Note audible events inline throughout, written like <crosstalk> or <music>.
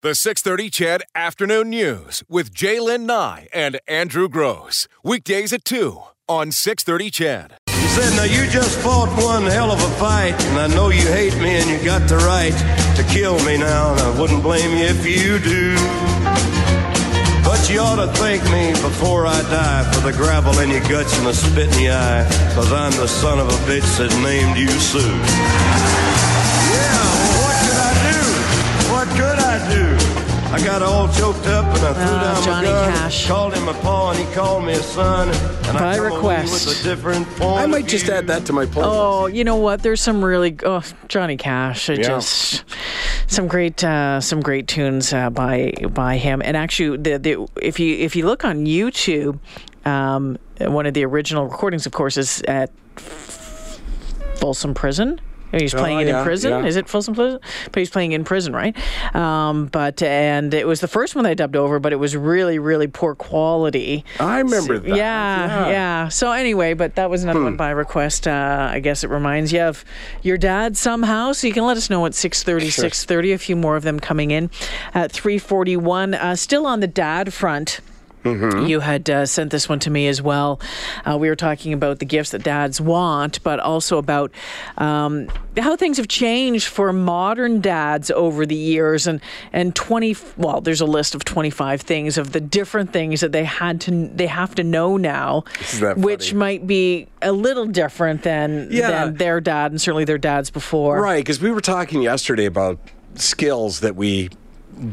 The 630 Ched Afternoon News with Jaylen Nye and Andrew Gross. Weekdays at 2 on 630 Ched. He said, Now you just fought one hell of a fight, and I know you hate me and you got the right to kill me now, and I wouldn't blame you if you do. But you ought to thank me before I die for the gravel in your guts and the spit in your eye, cause I'm the son of a bitch that named you Sue. I got all choked up and I threw Ah, down Johnny my gun, Cash. called him a paw and he called me a son, and By I come request. with a different point I might just view. add that to my playlist. Oh, you know what? There's some really oh Johnny Cash. It Yeah. just some great uh, some great tunes uh, by by him. And actually, the, the if you if you look on YouTube, um, one of the original recordings, of course, is at Folsom Prison. He's playing it yeah, in prison. yeah. Is it Folsom Prison? But he's playing in prison, right? Um, but and it was the first one they dubbed over, but it was really, really poor quality. I remember that. Yeah, yeah, So anyway, but that was another one Hmm. by request. Uh, I guess it reminds you of your dad somehow. So you can let us know at 6.30, 6.30. A few more of them coming in at 3.41. Uh, still on the dad front. Mm-hmm. You had uh, sent this one to me as well. Uh, we were talking about the gifts that dads want, but also about um, how things have changed for modern dads over the years. And and twenty well, there's a list of twenty five things of the different things that they had to they have to know now, which might be a little different than Yeah. than their dad and certainly their dads before. Right, because we were talking yesterday about skills that we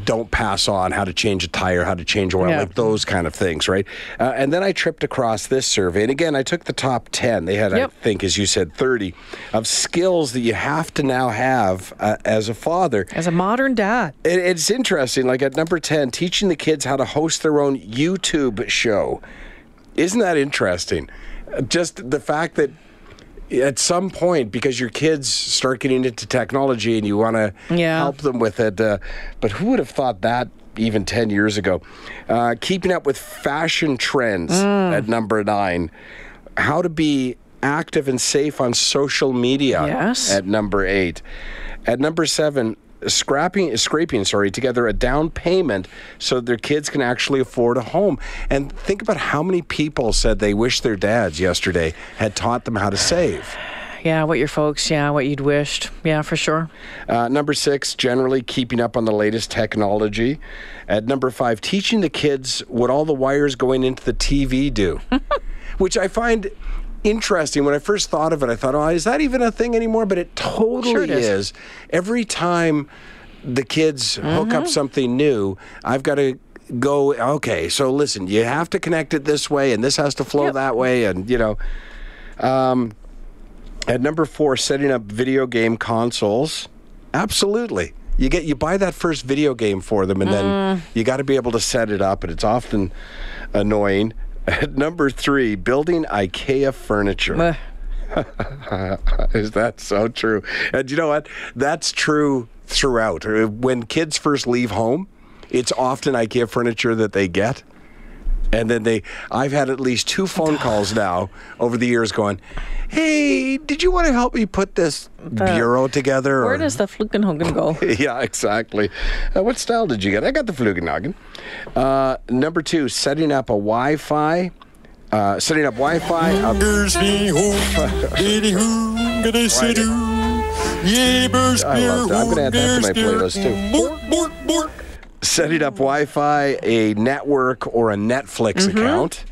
don't pass on, how to change a tire, how to change oil, Yeah. like those kind of things, right? Uh, and then I tripped across this survey, and again, I took the top 10. They had, Yep. I think, as you said, 30 of skills that you have to now have uh, as a father. As a modern dad. It, it's interesting. Like at number 10, teaching the kids how to host their own YouTube show. Isn't that interesting? Just the fact that at some point, because your kids start getting into technology and you want to Yeah. help them with it, uh, but who would have thought that even 10 years ago? Uh, keeping up with fashion trends Mm. at number nine. How to be active and safe on social media Yes. at number eight. At number seven, scrapping, scraping, sorry, together a down payment so their kids can actually afford a home. And think about how many people said they wish their dads yesterday had taught them how to save. Yeah, what your folks, yeah, what you'd wished. Yeah, for sure. Uh, number six, generally keeping up on the latest technology. At number five, teaching the kids what all the wires going into the TV do, <laughs> which I find interesting. When I first thought of it, I thought, oh, is that even a thing anymore? But it totally Sure it is. is. Every time the kids hook Mm-hmm. up something new, I've got to go, okay, so listen, you have to connect it this way, and this has to flow Yep. that way, and, you know. Um, at number four, setting up video game consoles. Absolutely. You get you buy that first video game for them, and then Mm. you got to be able to set it up, and it's often annoying. At number three, building IKEA furniture. Uh, <laughs> Is that so true? And you know what? That's true throughout. Uh, When kids first leave home, it's often IKEA furniture that they get. And then they, I've had at least two phone calls <sighs> now over the years going, Hey, did you want to help me put this bureau together? where or- does the Flugenhogen go? <laughs> yeah, exactly. Uh, what style did you get? I got the Flugenhagen. Uh, number two, setting up a Wi Fi. Uh, setting up Wi Fi. <laughs> I love that. I'm going to add that to my playlist too. Setting up Wi-Fi, a network, or a Netflix Mm-hmm. account,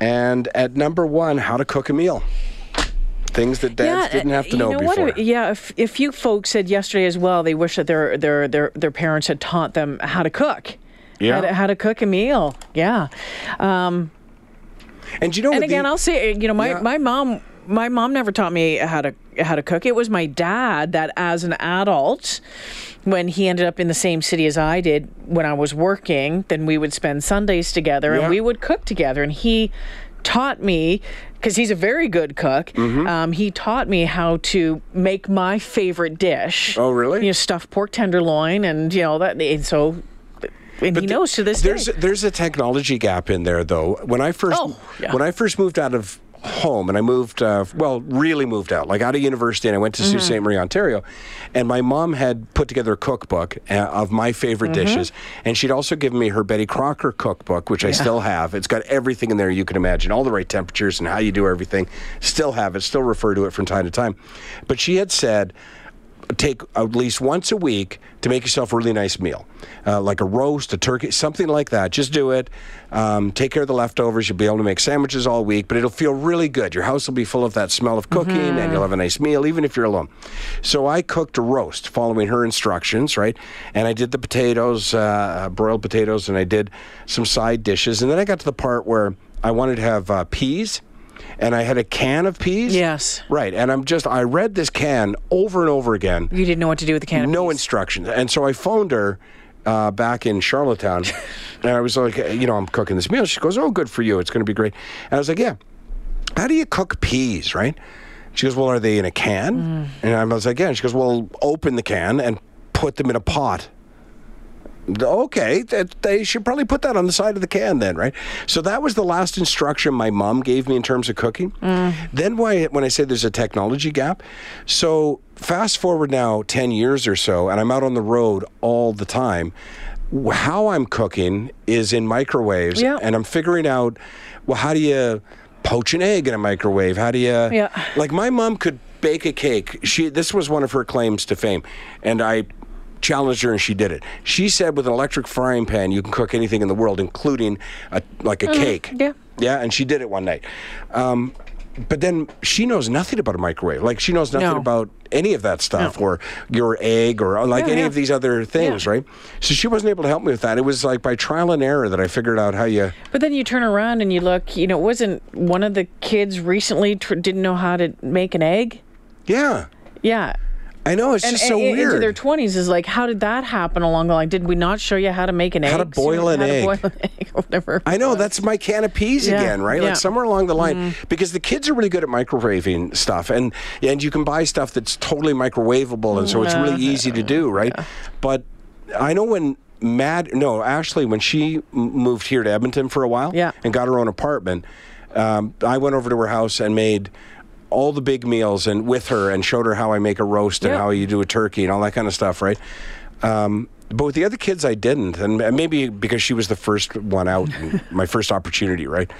and at number one, how to cook a meal. Things that dads didn't have to you know, before. What, yeah, if, a few folks said yesterday as well, they wish that their their their their parents had taught them how to cook. Yeah. How to, how to cook a meal. Yeah. and you know, And again, the, I'll say, you know, my, Yeah. my mom my mom never taught me how to how to cook. It was my dad that, as an adult, when he ended up in the same city as I did when I was working, then we would spend Sundays together Yeah. and we would cook together. And he taught me because he's a very good cook. Mm-hmm. Um, he taught me how to make my favorite dish. Oh, really? You know, stuffed pork tenderloin, and you know that. And so, and he knows to this there's day. there's a technology gap in there though. When I first Oh, yeah. when I first moved out of home and I moved, uh, well, really moved out, like out of university, and I went to Sault Ste. Marie, Ontario. And my mom had put together a cookbook uh, of my favorite dishes. And she'd also given me her Betty Crocker cookbook, which I still have. It's got everything in there you can imagine, all the right temperatures and how you do everything. Still have it, still refer to it from time to time. But she had said, take at least once a week to make yourself a really nice meal, uh, like a roast, a turkey, something like that. Just do it. Um, take care of the leftovers. You'll be able to make sandwiches all week, but it'll feel really good. Your house will be full of that smell of cooking, and you'll have a nice meal, even if you're alone. So I cooked a roast following her instructions, right? And I did the potatoes, uh, broiled potatoes, and I did some side dishes. And then I got to the part where I wanted to have uh, peas. And I had a can of peas. Yes. Right. And I'm just, I read this can over and over again. You didn't know what to do with the can No peas. instructions. And so I phoned her uh, back in Charlottetown. <laughs> and I was like, you know, I'm cooking this meal. She goes, oh, good for you. It's going to be great. And I was like, yeah. How do you cook peas, right? She goes, well, are they in a can? And I was like, yeah. And she goes, well, open the can and put them in a pot. Okay, that, they should probably put that on the side of the can then, right? So that was the last instruction my mom gave me in terms of cooking. Mm. Then why, when I say there's a technology gap, so fast forward now 10 years or so, and I'm out on the road all the time. How I'm cooking is in microwaves, Yeah. and I'm figuring out, well, how do you poach an egg in a microwave? How do you, Yeah. like my mom could bake a cake. She this was one of her claims to fame, and I challenged her and she did it. She said with an electric frying pan you can cook anything in the world, including a, like a cake. yeah. yeah, and she did it one night. Um, but then she knows nothing about a microwave. Like she knows nothing No. about any of that stuff, or your egg, or like Yeah, any yeah. of these other things, Yeah. right? So she wasn't able to help me with that. It was like by trial and error that I figured out how you. But then you turn around and you look, you know, wasn't one of the kids recently tr- didn't know how to make an egg? Yeah, Yeah. I know. It's And, just so and weird. into their 20s is like, how did that happen along the line? Did we not show you how to make an egg? How to boil an how <laughs> egg. To boil an egg whatever. I know that's my can of peas Yeah, again, right? yeah. Like somewhere along the line, because the kids are really good at microwaving stuff, and and you can buy stuff that's totally microwavable, and so it's really easy to do, right? But I know when Mad, no, Ashley, when she moved here to Edmonton for a while, Yeah. and got her own apartment, um, I went over to her house and made. All the big meals and with her and showed her how I make a roast and Yeah. how you do a turkey and all that kind of stuff, right? Um, but with the other kids, I didn't, and maybe because she was the first one out, <laughs> my first opportunity, right?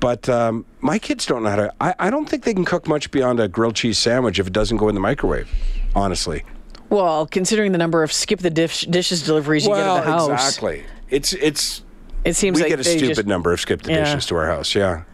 But um, my kids don't know how to. I, I don't think they can cook much beyond a grilled cheese sandwich if it doesn't go in the microwave. Honestly, Well, considering the number of skip the dish, dishes deliveries you get well, at the house, exactly. It's it's it seems we like get a stupid just, number of skip the Yeah. dishes to our house. Yeah.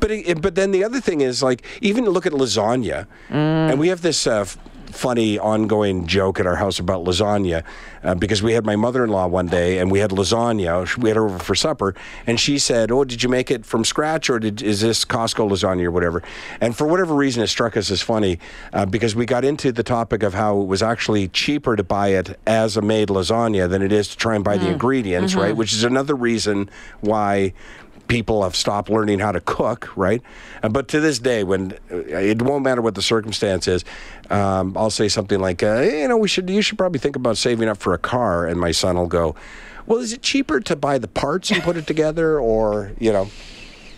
But it, but then the other thing is like even look at lasagna, and we have this. Uh, Funny ongoing joke at our house about lasagna uh, because we had my mother in law one day and we had lasagna. We had her over for supper and she said, Oh, did you make it from scratch or did, is this Costco lasagna or whatever? And for whatever reason, it struck us as funny uh, because we got into the topic of how it was actually cheaper to buy it as a made lasagna than it is to try and buy the ingredients, right? Which is another reason why people have stopped learning how to cook, right? Uh, but to this day, when uh, it won't matter what the circumstance is, um, I'll say something like, uh, "You know, we should you should probably think about saving up for a car," and my son will go, "Well, is it cheaper to buy the parts and put it together, or you know?"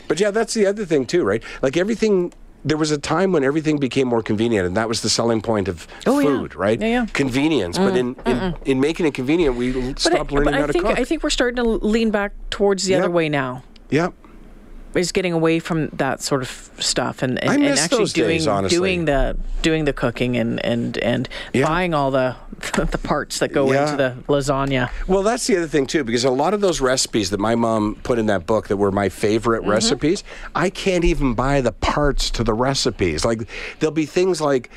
But yeah, that's the other thing too, right? Like everything. There was a time when everything became more convenient, and that was the selling point of Oh, yeah. food, right? Yeah, yeah. Convenience. But in, in in making it convenient, we But, I, stopped learning but how I to think cook. I think we're starting to lean back towards the Yeah. other way now. Yeah. is getting away from that sort of stuff and, and, I and actually those doing days, honestly. doing the doing the cooking and and and Yeah. buying all the <laughs> the parts that go Yeah. into the lasagna. Well, that's the other thing too, because a lot of those recipes that my mom put in that book that were my favorite Mm-hmm. recipes, I can't even buy the parts to the recipes. Like there'll be things like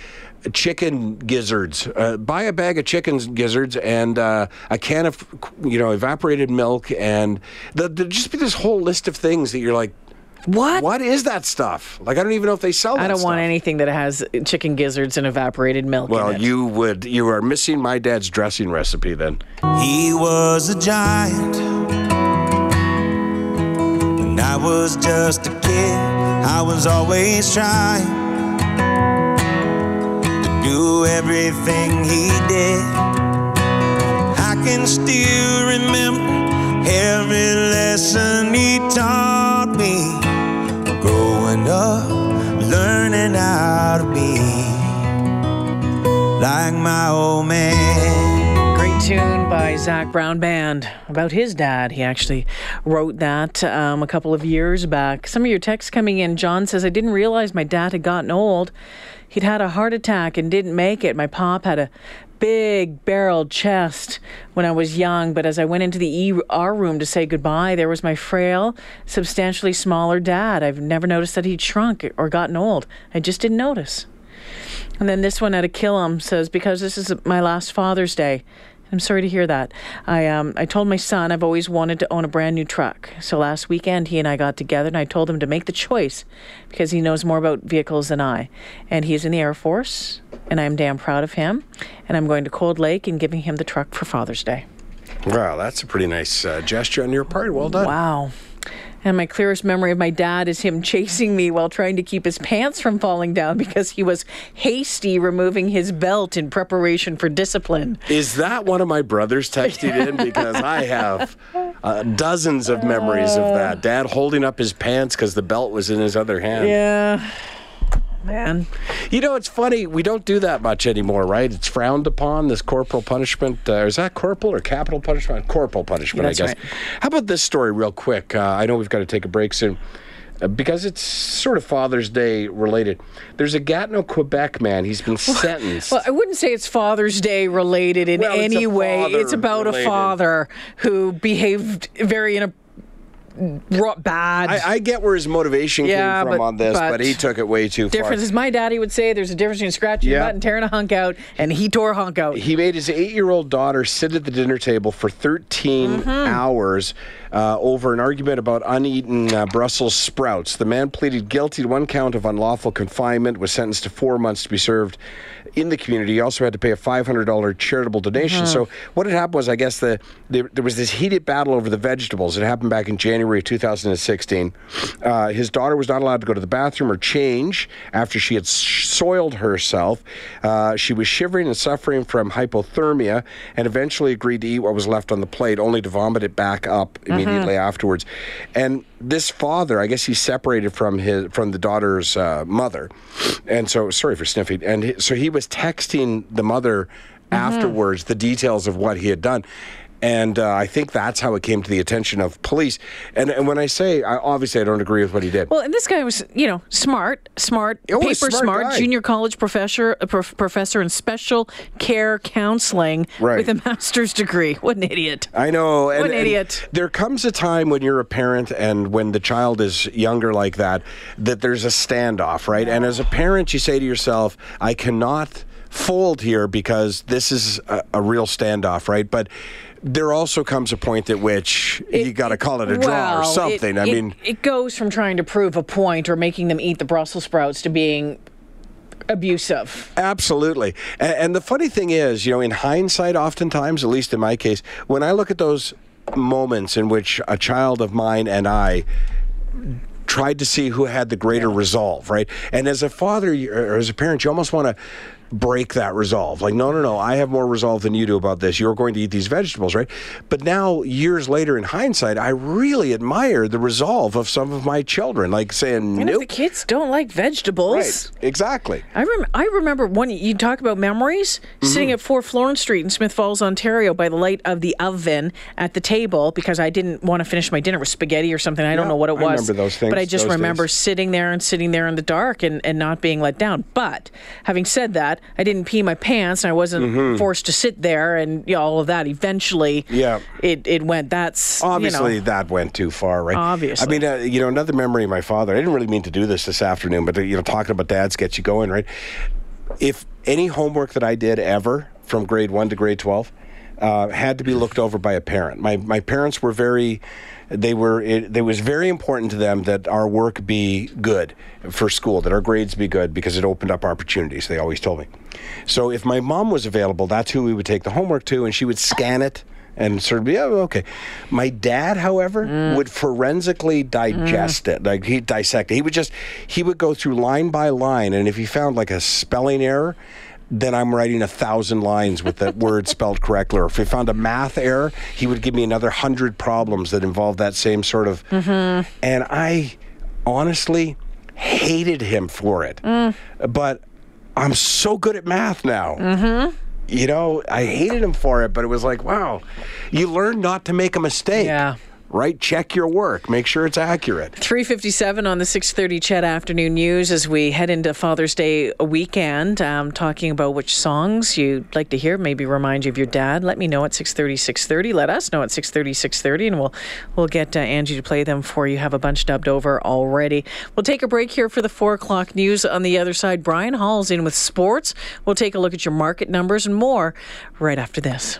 chicken gizzards. Uh, buy a bag of chicken gizzards and uh, a can of you know evaporated milk, and the, there'll just be this whole list of things that you're like. What? What is that stuff? Like I don't even know if they sell that I don't want anything that has chicken gizzards and evaporated milk. Well, in it. you would. You are missing my dad's dressing recipe then. He was a giant when I was just a kid. I was always trying to do everything he did. I can still remember every lesson he taught me. Growing up, learning how to be like my old man. Great tune by Zac Brown Band about his dad. He actually wrote that um, a couple of years back. Some of your texts coming in. John says, I didn't realize my dad had gotten old. He'd had a heart attack and didn't make it. My pop had a big barreled chest when I was young, but as I went into the ER room to say goodbye, there was my frail, substantially smaller dad. I've never noticed that he'd shrunk or gotten old. I just didn't notice. And then this one at a Killam says, because this is my last Father's Day. I'm sorry to hear that. I um I told my son I've always wanted to own a brand new truck. So last weekend he and I got together and I told him to make the choice because he knows more about vehicles than I. And he's in the Air Force and I'm damn proud of him. And I'm going to Cold Lake and giving him the truck for Father's Day. Wow, that's a pretty nice uh, gesture on your part. Well done. Wow. And my clearest memory of my dad is him chasing me while trying to keep his pants from falling down because he was hasty removing his belt in preparation for discipline. Is that one of my brothers texted in? <laughs> Because I have uh, dozens of memories of that. Dad holding up his pants because the belt was in his other hand. Yeah. Man. You know, it's funny. We don't do that much anymore, right? It's frowned upon, this corporal punishment. Uh, is that corporal or capital punishment? Corporal punishment, That's I guess. right. How about this story, real quick? Uh, I know we've got to take a break soon. uh, Because it's sort of Father's Day related. There's a Gatineau, Quebec man. He's been sentenced. Well, I wouldn't say it's Father's Day related in Well, any way. It's about father-related. a father who behaved very in ro- bad. I, I get where his motivation Yeah, came from but- on this, but, but he took it way too difference far. is my daddy would say there's a difference between scratching Yeah. your butt and tearing a hunk out, and he tore a hunk out. He made his eight-year-old daughter sit at the dinner table for 13 Mm-hmm. hours uh, over an argument about uneaten uh, Brussels sprouts. The man pleaded guilty to one count of unlawful confinement, was sentenced to four months to be served in the community. He also had to pay a $500 charitable donation. Mm-hmm. So what had happened was, I guess, the, there, there was this heated battle over the vegetables. It happened back in January of 2016. Uh, his daughter was not allowed to go to the bathroom or change after she had soiled herself. Uh, she was shivering and suffering from hypothermia and eventually agreed to eat what was left on the plate, only to vomit it back up immediately afterwards. And this father, I guess he separated from his from the daughter's uh, mother, and so sorry for sniffing. And he, so he was texting the mother afterwards the details of what he had done. And uh, I think that's how it came to the attention of police. And, and when I say, I, obviously, I don't agree with what he did. Well, and this guy was, you know, smart, smart, Oh, paper smart smart, junior college professor, a prof- professor in special care counseling Right. with a master's degree. <laughs> What an idiot! I know. And, What an and idiot. there comes a time when you're a parent and when the child is younger like that, that there's a standoff, right? And as a parent, you say to yourself, I cannot fold here because this is a, a real standoff, right? But there also comes a point at which you got to call it a draw or something. it- I it- mean, it goes from trying to prove a point or making them eat the Brussels sprouts to being abusive. Absolutely. And, and the funny thing is, you know, in hindsight, oftentimes, at least in my case, when I look at those moments in which a child of mine and I tried to see who had the greater resolve, right? And as a father or as a parent, you almost want to break that resolve. Like, no, no, no, I have more resolve than you do about this. You're going to eat these vegetables, right? But now, years later in hindsight, I really admire the resolve of some of my children, like saying, nope. the kids don't like vegetables. Right, exactly. I, rem- I remember when you talk about memories, Mm-hmm. sitting at 4 Florence Street in Smith Falls, Ontario, by the light of the oven at the table because I didn't want to finish my dinner with spaghetti or something. I don't know what it was. I remember those things, But I just remember days. sitting there and sitting there in the dark and, and not being let down. But having said that, I didn't pee my pants and I wasn't forced to sit there and you know, all of that. Eventually, Mm-hmm. Yeah. it, it went. That's Obviously, You know, that went too far, right? Obviously. I mean, uh, you know, another memory of my father. I didn't really mean to do this this afternoon, but uh, you know, talking about dads gets you going, right? If any homework that I did ever from grade one to grade twelve uh, had to be looked over by a parent, my my parents were very. They were. It, it was very important to them that our work be good for school, that our grades be good, because it opened up opportunities. They always told me. So if my mom was available, that's who we would take the homework to, and she would scan it and sort of be, oh, okay. My dad, however, would forensically digest it, like he'd dissect it. He would just, he would go through line by line, and if he found like a spelling error, then I'm writing a thousand lines with that word <laughs> spelled correctly. Or if he found a math error, he would give me another hundred problems that involved that same sort of. Mm-hmm. And I honestly hated him for it. Mm. But I'm so good at math now. Mm-hmm. you know, I hated him for it, but it was like, wow, you learn not to make a mistake. Yeah. Right? Check your work. Make sure it's accurate. 357 on the 630 Ched Afternoon News as we head into Father's Day weekend, um, talking about which songs you'd like to hear, maybe remind you of your dad. Let me know at 630, 630. Let us know at 630, 630, and we'll, we'll get uh, Angie to play them for you. Have a bunch dubbed over already. We'll take a break here for the 4 o'clock news. On the other side, Brian Hall's in with sports. We'll take a look at your market numbers and more right after this.